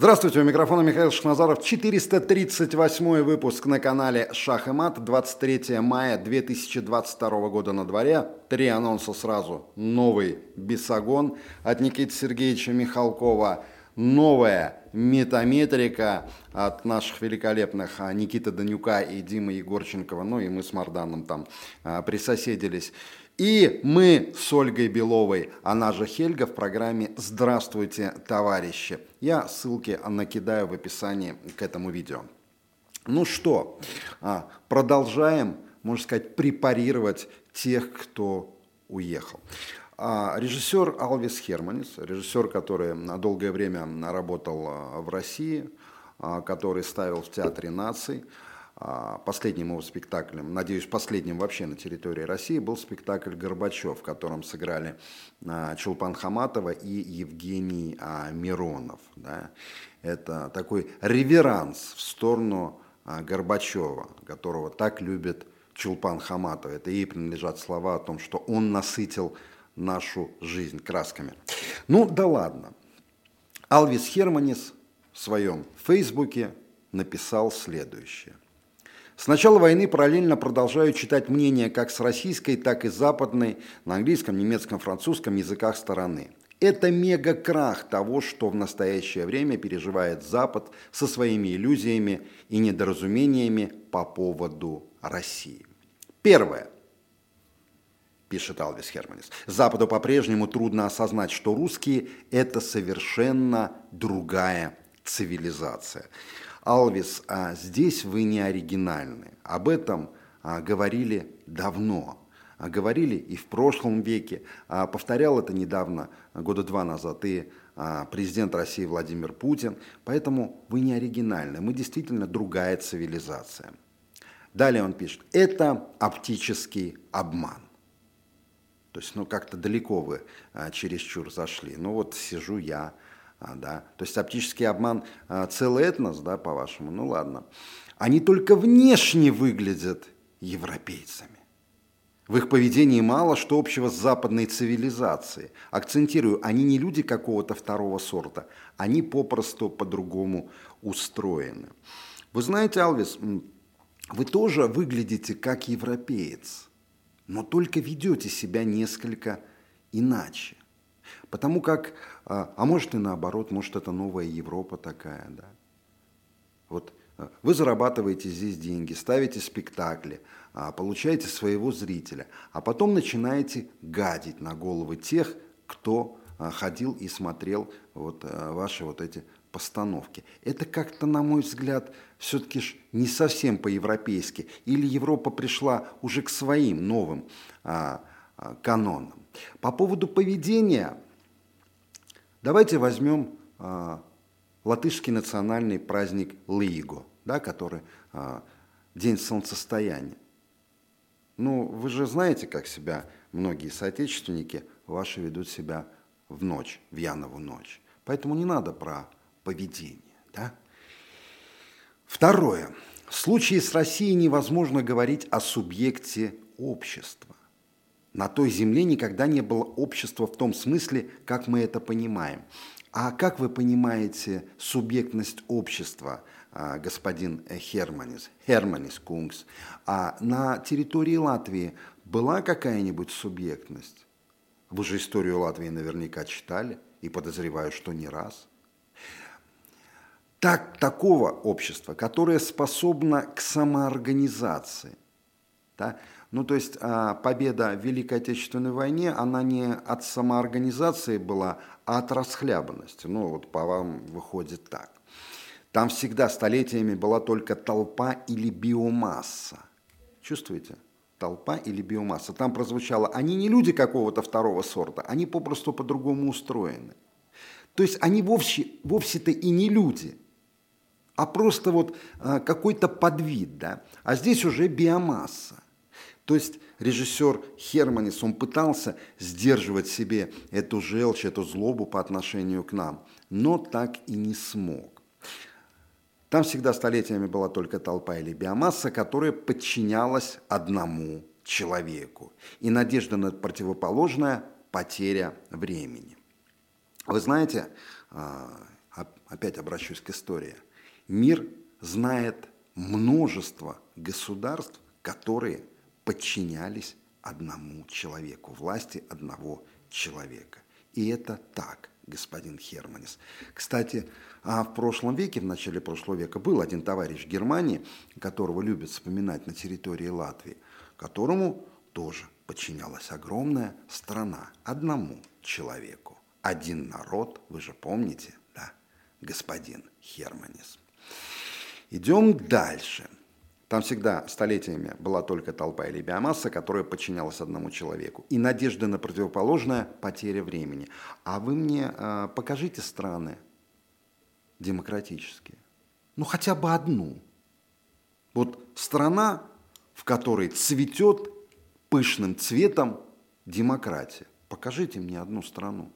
Здравствуйте, у микрофона Михаил Шахназаров. 438 выпуск на канале Шах и Мат. 23 мая 2022 года на дворе. Три анонса сразу. Новый Бесогон от Никиты Сергеевича Михалкова. Новая метаметрика от наших великолепных а, Никиты Данюка и Димы Егорченкова. Ну и мы с Марданом там а, присоседились. И мы с Ольгой Беловой, она же Хельга, в программе «Здравствуйте, товарищи». Я ссылки накидаю в описании к этому видео. Ну что, а, продолжаем, можно сказать, препарировать тех, кто уехал. А, режиссер Алвис Херманис, режиссер, который долгое время работал а, в России, который ставил в Театре наций, последним его спектаклем, надеюсь, последним вообще на территории России, был спектакль «Горбачев», в котором сыграли а, Чулпан Хаматова и Евгений а, Миронов. Да. Это такой реверанс в сторону Горбачева, которого так любит Чулпан Хаматова. Это ей принадлежат слова о том, что он насытил нашу жизнь красками. Ну да ладно. Алвис Херманис в своем фейсбуке написал следующее – с начала войны параллельно продолжаю читать мнения как с российской, так и западной, на английском, немецком, французском языках стороны. Это мега-крах того, что в настоящее время переживает Запад со своими иллюзиями и недоразумениями по поводу России. Первое пишет Алвис Херманис. Западу по-прежнему трудно осознать, что русские – это совершенно другая цивилизация. Алвис, а здесь вы не оригинальны. Об этом а, говорили давно. А, говорили и в прошлом веке. А, повторял это недавно, года два назад, и а, президент России Владимир Путин. Поэтому вы не оригинальны. Мы действительно другая цивилизация. Далее он пишет, это оптический обман. То есть, ну, как-то далеко вы а, чересчур зашли. Ну, вот сижу я, а, да? То есть оптический обман а, целый этнос, да, по-вашему, ну ладно. Они только внешне выглядят европейцами. В их поведении мало что общего с западной цивилизацией. Акцентирую, они не люди какого-то второго сорта, они попросту по-другому устроены. Вы знаете, Алвис, вы тоже выглядите как европеец, но только ведете себя несколько иначе. Потому как, а, а может и наоборот, может это новая Европа такая, да. Вот а, вы зарабатываете здесь деньги, ставите спектакли, а, получаете своего зрителя, а потом начинаете гадить на головы тех, кто ходил и смотрел вот ваши вот эти постановки. Это как-то, на мой взгляд, все-таки не совсем по-европейски. Или Европа пришла уже к своим новым а, а, канонам. По поводу поведения Давайте возьмем а, латышский национальный праздник Лиго, да, который а, день солнцестояния. Ну, вы же знаете, как себя многие соотечественники ваши ведут себя в ночь, в Янову ночь. Поэтому не надо про поведение. Да? Второе. В случае с Россией невозможно говорить о субъекте общества. На той земле никогда не было общества в том смысле, как мы это понимаем. А как вы понимаете субъектность общества, а, господин Херманис, Херманис Кунгс? А на территории Латвии была какая-нибудь субъектность? Вы же историю Латвии наверняка читали и подозреваю, что не раз. Так, такого общества, которое способно к самоорганизации. Да? Ну, то есть а, победа в Великой Отечественной войне, она не от самоорганизации была, а от расхлябанности. Ну, вот по вам выходит так. Там всегда столетиями была только толпа или биомасса. Чувствуете? Толпа или биомасса. Там прозвучало, они не люди какого-то второго сорта, они попросту по-другому устроены. То есть они вовсе, вовсе-то и не люди, а просто вот а, какой-то подвид. Да? А здесь уже биомасса. То есть режиссер Херманис, он пытался сдерживать себе эту желчь, эту злобу по отношению к нам, но так и не смог. Там всегда столетиями была только толпа или биомасса, которая подчинялась одному человеку. И надежда на противоположное – потеря времени. Вы знаете, а, опять обращусь к истории, мир знает множество государств, которые подчинялись одному человеку, власти одного человека. И это так, господин Херманис. Кстати, а в прошлом веке, в начале прошлого века, был один товарищ в Германии, которого любят вспоминать на территории Латвии, которому тоже подчинялась огромная страна одному человеку. Один народ, вы же помните, да, господин Херманис. Идем дальше. Там всегда столетиями была только толпа или биомасса, которая подчинялась одному человеку. И надежда на противоположное – потеря времени. А вы мне э, покажите страны демократические. Ну, хотя бы одну. Вот страна, в которой цветет пышным цветом демократия. Покажите мне одну страну.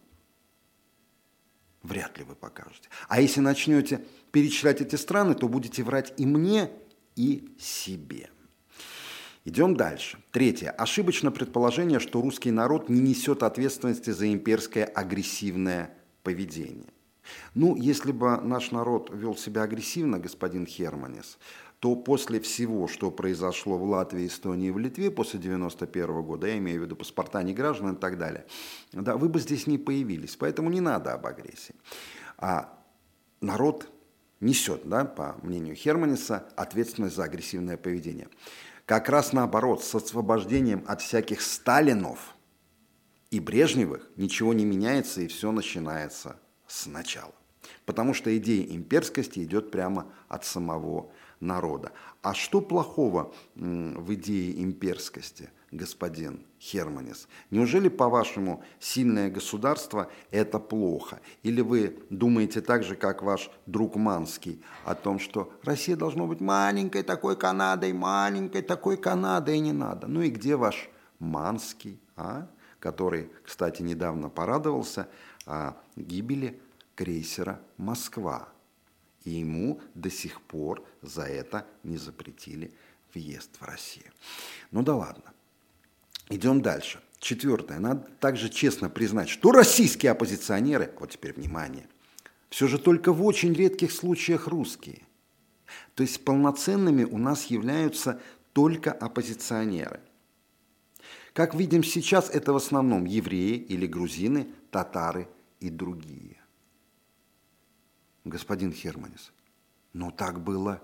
Вряд ли вы покажете. А если начнете перечислять эти страны, то будете врать и мне, и себе. Идем дальше. Третье. Ошибочно предположение, что русский народ не несет ответственности за имперское агрессивное поведение. Ну, если бы наш народ вел себя агрессивно, господин Херманес, то после всего, что произошло в Латвии, Эстонии и в Литве после 91 года, я имею в виду паспорта не граждан и так далее, да, вы бы здесь не появились. Поэтому не надо об агрессии. А народ несет, да, по мнению Херманиса, ответственность за агрессивное поведение. Как раз наоборот, с освобождением от всяких Сталинов и Брежневых ничего не меняется и все начинается сначала. Потому что идея имперскости идет прямо от самого народа. А что плохого в идее имперскости, господин Херманис? Неужели, по-вашему, сильное государство – это плохо? Или вы думаете так же, как ваш друг Манский, о том, что Россия должна быть маленькой такой Канадой, маленькой такой Канадой, не надо? Ну и где ваш Манский, а? который, кстати, недавно порадовался о гибели крейсера «Москва», и ему до сих пор за это не запретили въезд в Россию. Ну да ладно. Идем дальше. Четвертое. Надо также честно признать, что российские оппозиционеры, вот теперь внимание, все же только в очень редких случаях русские. То есть полноценными у нас являются только оппозиционеры. Как видим сейчас, это в основном евреи или грузины, татары и другие господин Херманис. Но так было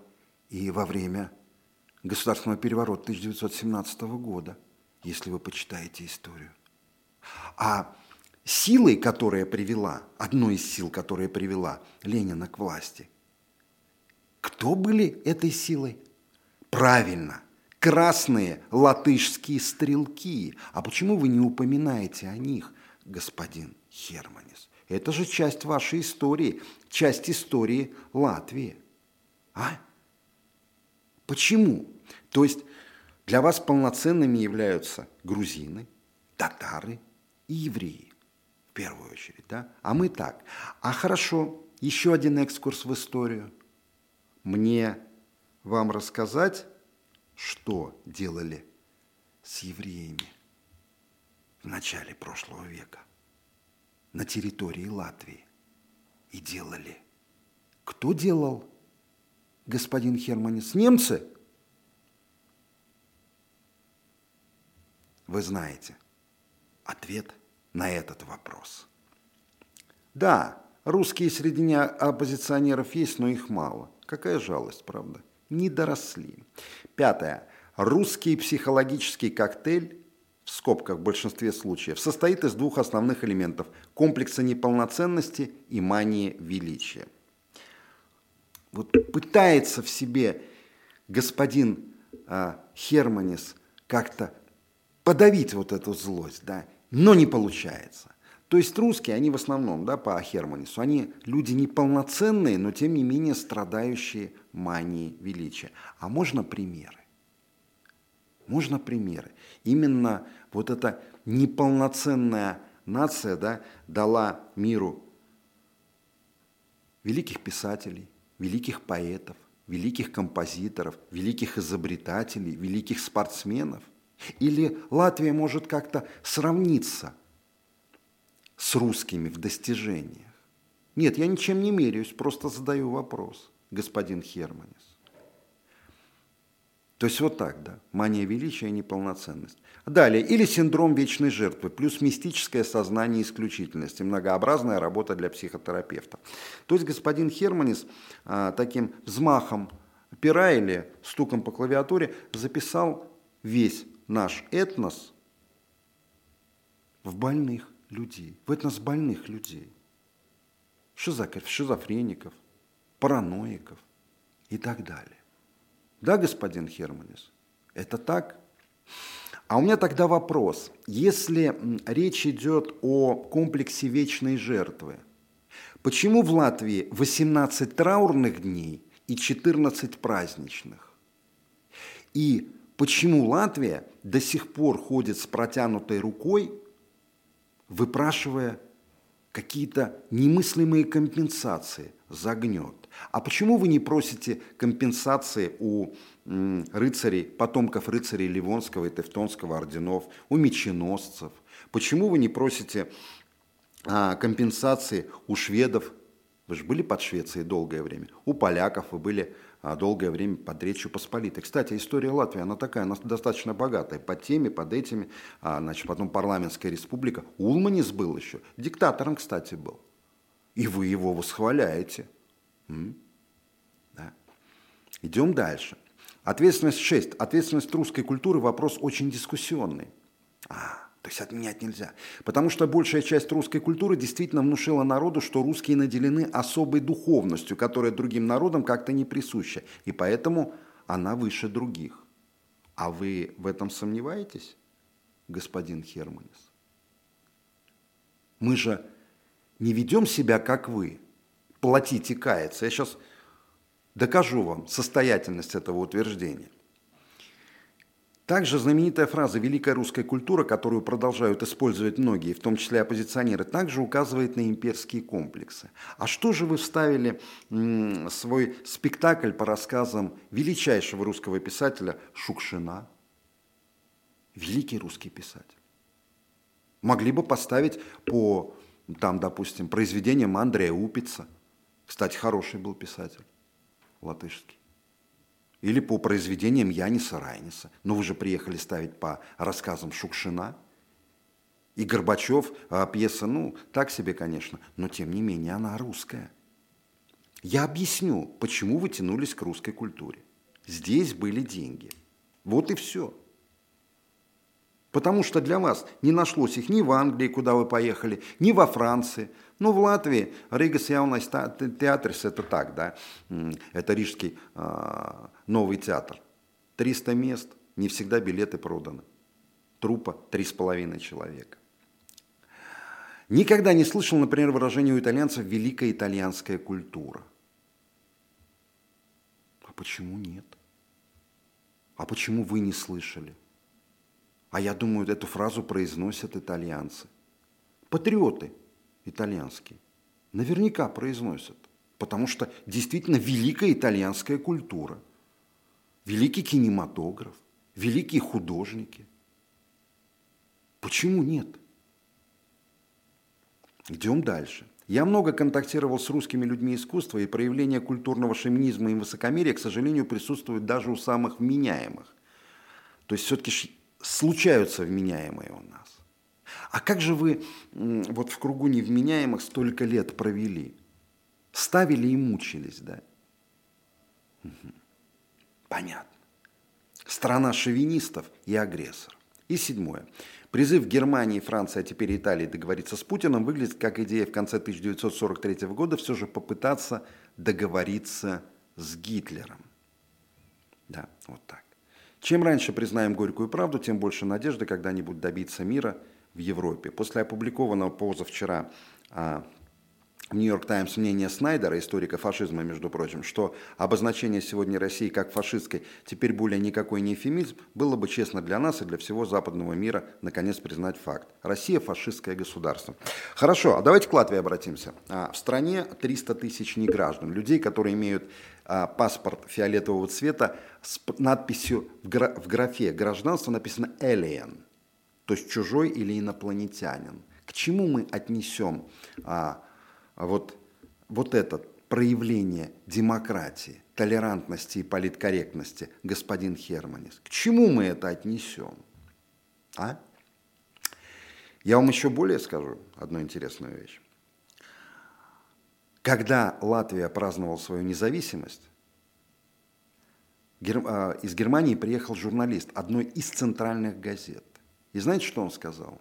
и во время государственного переворота 1917 года, если вы почитаете историю. А силой, которая привела, одной из сил, которая привела Ленина к власти, кто были этой силой? Правильно, красные латышские стрелки. А почему вы не упоминаете о них, господин Херманис? Это же часть вашей истории, часть истории Латвии. А? Почему? То есть для вас полноценными являются грузины, татары и евреи, в первую очередь, да? А мы так. А хорошо, еще один экскурс в историю. Мне вам рассказать, что делали с евреями в начале прошлого века на территории Латвии и делали. Кто делал, господин Херманис? Немцы? Вы знаете ответ на этот вопрос. Да, русские среди оппозиционеров есть, но их мало. Какая жалость, правда? Не доросли. Пятое. Русский психологический коктейль в скобках в большинстве случаев, состоит из двух основных элементов – комплекса неполноценности и мании величия. Вот пытается в себе господин э, Херманис как-то подавить вот эту злость, да, но не получается. То есть русские, они в основном, да, по Херманису, они люди неполноценные, но тем не менее страдающие манией величия. А можно примеры? Можно примеры? Именно вот эта неполноценная нация да, дала миру великих писателей, великих поэтов, великих композиторов, великих изобретателей, великих спортсменов. Или Латвия может как-то сравниться с русскими в достижениях. Нет, я ничем не меряюсь, просто задаю вопрос, господин Херманис. То есть вот так, да, мания величия и неполноценность. Далее, или синдром вечной жертвы, плюс мистическое сознание исключительности, многообразная работа для психотерапевта. То есть господин Херманис а, таким взмахом пера или стуком по клавиатуре записал весь наш этнос в больных людей, в этнос больных людей, шизофреников, параноиков и так далее. Да, господин Херманис, это так? А у меня тогда вопрос. Если речь идет о комплексе вечной жертвы, почему в Латвии 18 траурных дней и 14 праздничных? И почему Латвия до сих пор ходит с протянутой рукой, выпрашивая какие-то немыслимые компенсации за гнет? А почему вы не просите компенсации у рыцарей, потомков рыцарей Ливонского и Тевтонского орденов, у меченосцев? Почему вы не просите а, компенсации у шведов? Вы же были под Швецией долгое время. У поляков вы были а, долгое время под Речью Посполитой. Кстати, история Латвии, она такая, она достаточно богатая. Под теми, под этими, а, значит, потом парламентская республика. Улманис был еще, диктатором, кстати, был. И вы его восхваляете. Да. Идем дальше. Ответственность 6. Ответственность русской культуры – вопрос очень дискуссионный. А, то есть отменять нельзя. Потому что большая часть русской культуры действительно внушила народу, что русские наделены особой духовностью, которая другим народам как-то не присуща. И поэтому она выше других. А вы в этом сомневаетесь, господин Херманис? Мы же не ведем себя, как вы – платить и каяться. Я сейчас докажу вам состоятельность этого утверждения. Также знаменитая фраза «великая русская культура», которую продолжают использовать многие, в том числе оппозиционеры, также указывает на имперские комплексы. А что же вы вставили свой спектакль по рассказам величайшего русского писателя Шукшина? Великий русский писатель. Могли бы поставить по, там, допустим, произведениям Андрея Упица – кстати, хороший был писатель, латышский. Или по произведениям Яниса Райниса. Но вы же приехали ставить по рассказам Шукшина. И Горбачев, а пьеса, ну, так себе, конечно, но тем не менее она русская. Я объясню, почему вы тянулись к русской культуре. Здесь были деньги. Вот и все. Потому что для вас не нашлось их ни в Англии, куда вы поехали, ни во Франции. Ну, в Латвии Rīgas Jaunais teātris, это так, да, это рижский э, новый театр. 300 мест, не всегда билеты проданы. Труппа 3,5 человека. Никогда не слышал, например, выражение у итальянцев «великая итальянская культура». А почему нет? А почему вы не слышали? А я думаю, эту фразу произносят итальянцы. Патриоты итальянские. Наверняка произносят. Потому что действительно великая итальянская культура. Великий кинематограф. Великие художники. Почему нет? Идем дальше. Я много контактировал с русскими людьми искусства, и проявление культурного шовинизма и высокомерия, к сожалению, присутствует даже у самых вменяемых. То есть все-таки случаются вменяемые у нас. А как же вы вот в кругу невменяемых столько лет провели? Ставили и мучились, да? Угу. Понятно. Страна шовинистов и агрессор. И седьмое. Призыв Германии, Франции, а теперь Италии договориться с Путиным выглядит как идея в конце 1943 года все же попытаться договориться с Гитлером. Да, вот так. Чем раньше признаем горькую правду, тем больше надежды когда-нибудь добиться мира в Европе. После опубликованного позавчера а, в Нью-Йорк Таймс мнение Снайдера, историка фашизма, между прочим, что обозначение сегодня России как фашистской теперь более никакой не эфемизм, было бы честно для нас и для всего западного мира наконец признать факт. Россия – фашистское государство. Хорошо, а давайте к Латвии обратимся. А, в стране 300 тысяч неграждан, людей, которые имеют а, паспорт фиолетового цвета с надписью в, гра- в графе гражданства написано «alien», то есть чужой или инопланетянин. К чему мы отнесем а, вот вот это проявление демократии, толерантности и политкорректности, господин Херманис, к чему мы это отнесем? А? Я вам еще более скажу одну интересную вещь. Когда Латвия праздновала свою независимость, а, из Германии приехал журналист одной из центральных газет. И знаете, что он сказал?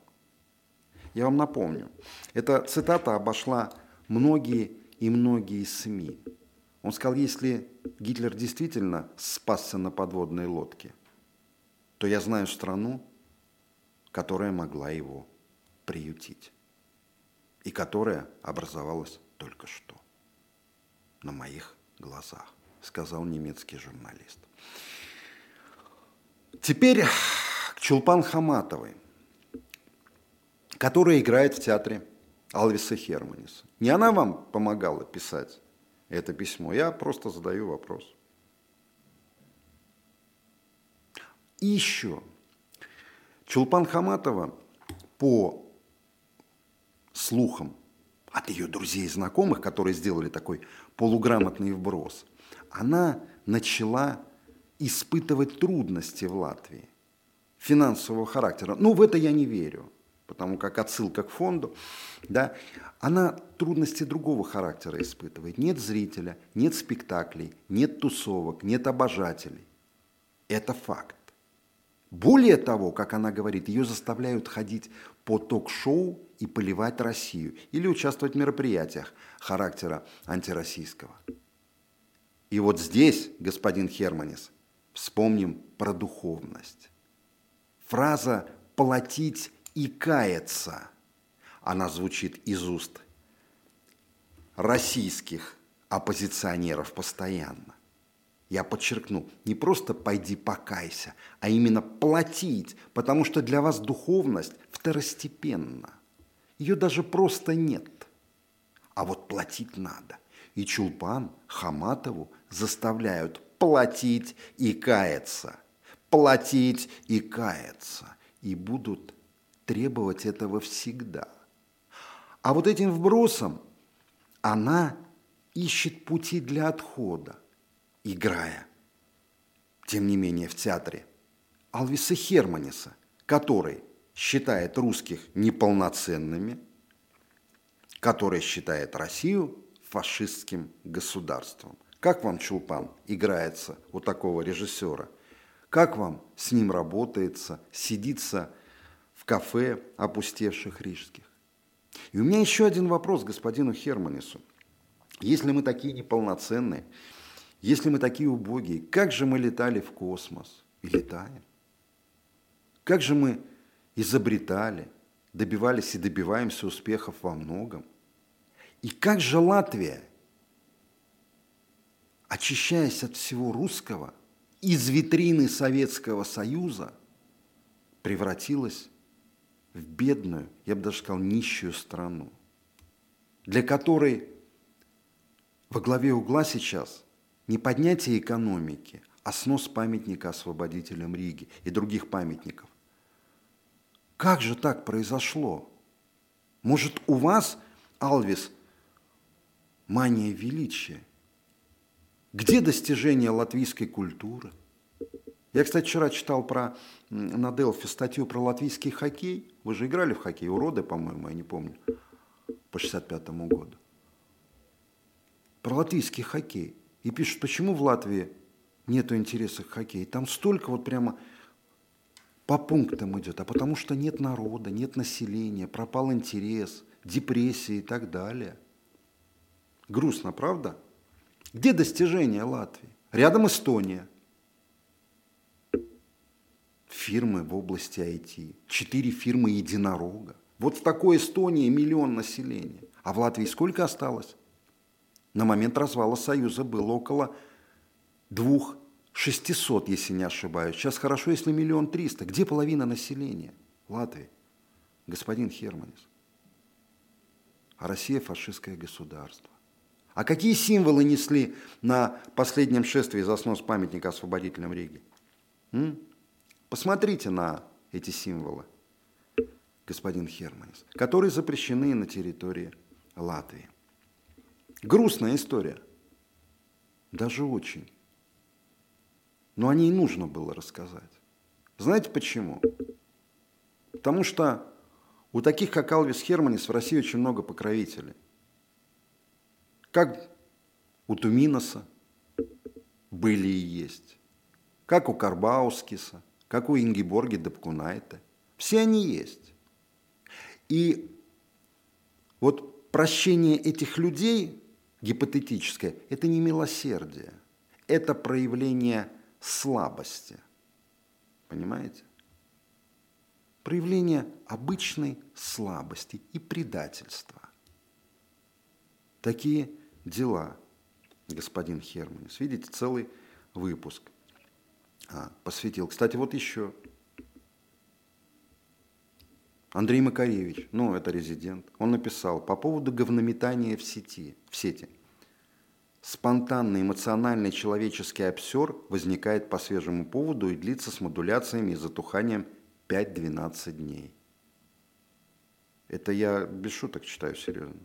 Я вам напомню. Эта цитата обошла многие и многие СМИ. Он сказал, если Гитлер действительно спасся на подводной лодке, то я знаю страну, которая могла его приютить и которая образовалась только что на моих глазах, сказал немецкий журналист. Теперь Чулпан Хаматовой, которая играет в театре Алвиса Херманиса. Не она вам помогала писать это письмо, я просто задаю вопрос. И еще. Чулпан Хаматова по слухам от ее друзей и знакомых, которые сделали такой полуграмотный вброс, она начала испытывать трудности в Латвии финансового характера. Ну, в это я не верю, потому как отсылка к фонду, да, она трудности другого характера испытывает. Нет зрителя, нет спектаклей, нет тусовок, нет обожателей. Это факт. Более того, как она говорит, ее заставляют ходить по ток-шоу и поливать Россию или участвовать в мероприятиях характера антироссийского. И вот здесь, господин Херманис, вспомним про духовность. Фраза «платить и каяться», она звучит из уст российских оппозиционеров постоянно. Я подчеркну, не просто пойди покайся, а именно платить, потому что для вас духовность второстепенна. Ее даже просто нет. А вот платить надо. И Чулпан Хаматову заставляют платить и каяться, платить и каяться, и будут требовать этого всегда. А вот этим вбросом она ищет пути для отхода, играя, тем не менее, в театре Алвиса Херманиса, который считает русских неполноценными, который считает Россию фашистским государством. Как вам, Чулпан, играется у такого режиссера? Как вам с ним работается, сидится в кафе опустевших рижских? И у меня еще один вопрос господину Херманису. Если мы такие неполноценные, если мы такие убогие, как же мы летали в космос и летаем? Как же мы изобретали, добивались и добиваемся успехов во многом? И как же Латвия очищаясь от всего русского, из витрины Советского Союза превратилась в бедную, я бы даже сказал, нищую страну, для которой во главе угла сейчас не поднятие экономики, а снос памятника освободителям Риги и других памятников. Как же так произошло? Может, у вас, Алвис, мания величия? Где достижения латвийской культуры? Я, кстати, вчера читал про, на Делфи статью про латвийский хоккей. Вы же играли в хоккей, уроды, по-моему, я не помню, по 65-му году. Про латвийский хоккей. И пишут, почему в Латвии нету интереса к хоккею. Там столько вот прямо по пунктам идет, а потому что нет народа, нет населения, пропал интерес, депрессия и так далее. Грустно, правда? Где достижения Латвии? Рядом Эстония. Фирмы в области IT. Четыре фирмы единорога. Вот в такой Эстонии миллион населения. А в Латвии сколько осталось? На момент развала Союза было около двух 600, если не ошибаюсь. Сейчас хорошо, если миллион триста. Где половина населения Латвии? Господин Херманис. А Россия фашистское государство. А какие символы несли на последнем шествии за снос памятника освободителям Риги? М? Посмотрите на эти символы, господин Херманис, которые запрещены на территории Латвии. Грустная история. Даже очень. Но о ней нужно было рассказать. Знаете почему? Потому что у таких, как Алвис Херманис, в России очень много покровителей. Как у Туминоса были и есть. Как у Карбаускиса, как у Ингиборги Депкунайта. Все они есть. И вот прощение этих людей гипотетическое – это не милосердие, это проявление слабости. Понимаете? Проявление обычной слабости и предательства. Такие дела, господин Херманис. Видите, целый выпуск а, посвятил. Кстати, вот еще Андрей Макаревич, ну, это резидент, он написал по поводу говнометания в сети, в сети. Спонтанный эмоциональный человеческий обсер возникает по свежему поводу и длится с модуляциями и затуханием 5-12 дней. Это я без шуток читаю серьезно.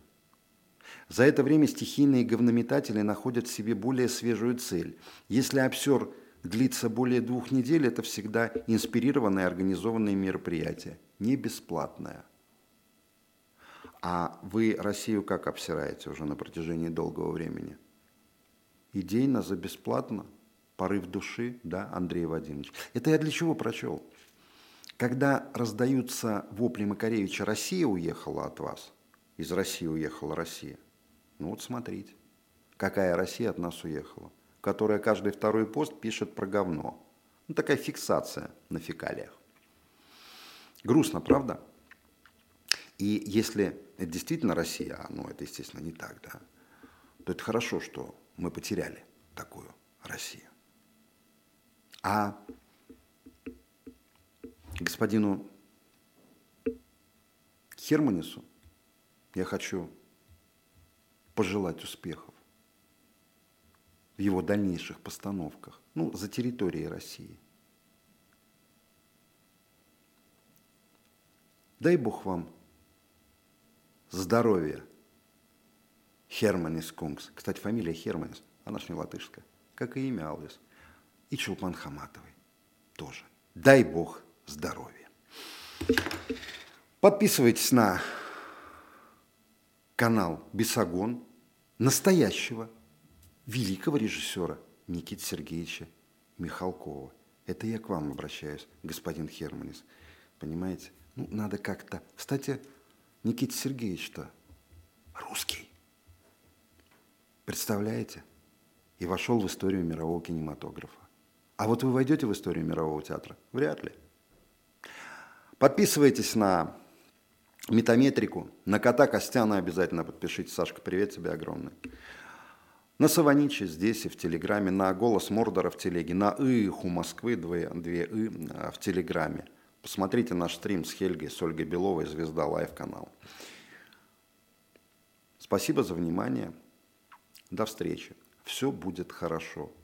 За это время стихийные говнометатели находят в себе более свежую цель. Если обсер длится более двух недель, это всегда инспирированное организованное мероприятие не бесплатная. А вы Россию как обсираете уже на протяжении долгого времени? Идейно за бесплатно? Порыв души, да, Андрей Вадимович? Это я для чего прочел? Когда раздаются вопли Макаревича «Россия уехала от вас», из России уехала Россия. Ну вот смотрите, какая Россия от нас уехала, которая каждый второй пост пишет про говно. Ну, такая фиксация на фекалиях. Грустно, правда? И если это действительно Россия, а ну это, естественно, не так, да, то это хорошо, что мы потеряли такую Россию. А господину Херманису я хочу пожелать успехов в его дальнейших постановках, ну, за территорией России. Дай Бог вам здоровья. Херманис Кунгс. Кстати, фамилия Херманис, она ж не латышская, как и имя Алвис. И Чулпан Хаматовой тоже. Дай Бог здоровья. Подписывайтесь на канал Бесогон настоящего великого режиссера Никиты Сергеевича Михалкова. Это я к вам обращаюсь, господин Херманис. Понимаете? Ну, надо как-то... Кстати, Никита Сергеевич-то русский. Представляете? И вошел в историю мирового кинематографа. А вот вы войдете в историю мирового театра? Вряд ли. Подписывайтесь на метаметрику. На кота Костяна обязательно подпишитесь. Сашка, привет тебе огромный. На Саваниче здесь и в Телеграме, на Голос Мордора в Телеге, на Их Москвы, две, две И а, в Телеграме. Посмотрите наш стрим с Хельгой, с Ольгой Беловой, Звезда Лайв канал. Спасибо за внимание. До встречи. Все будет хорошо.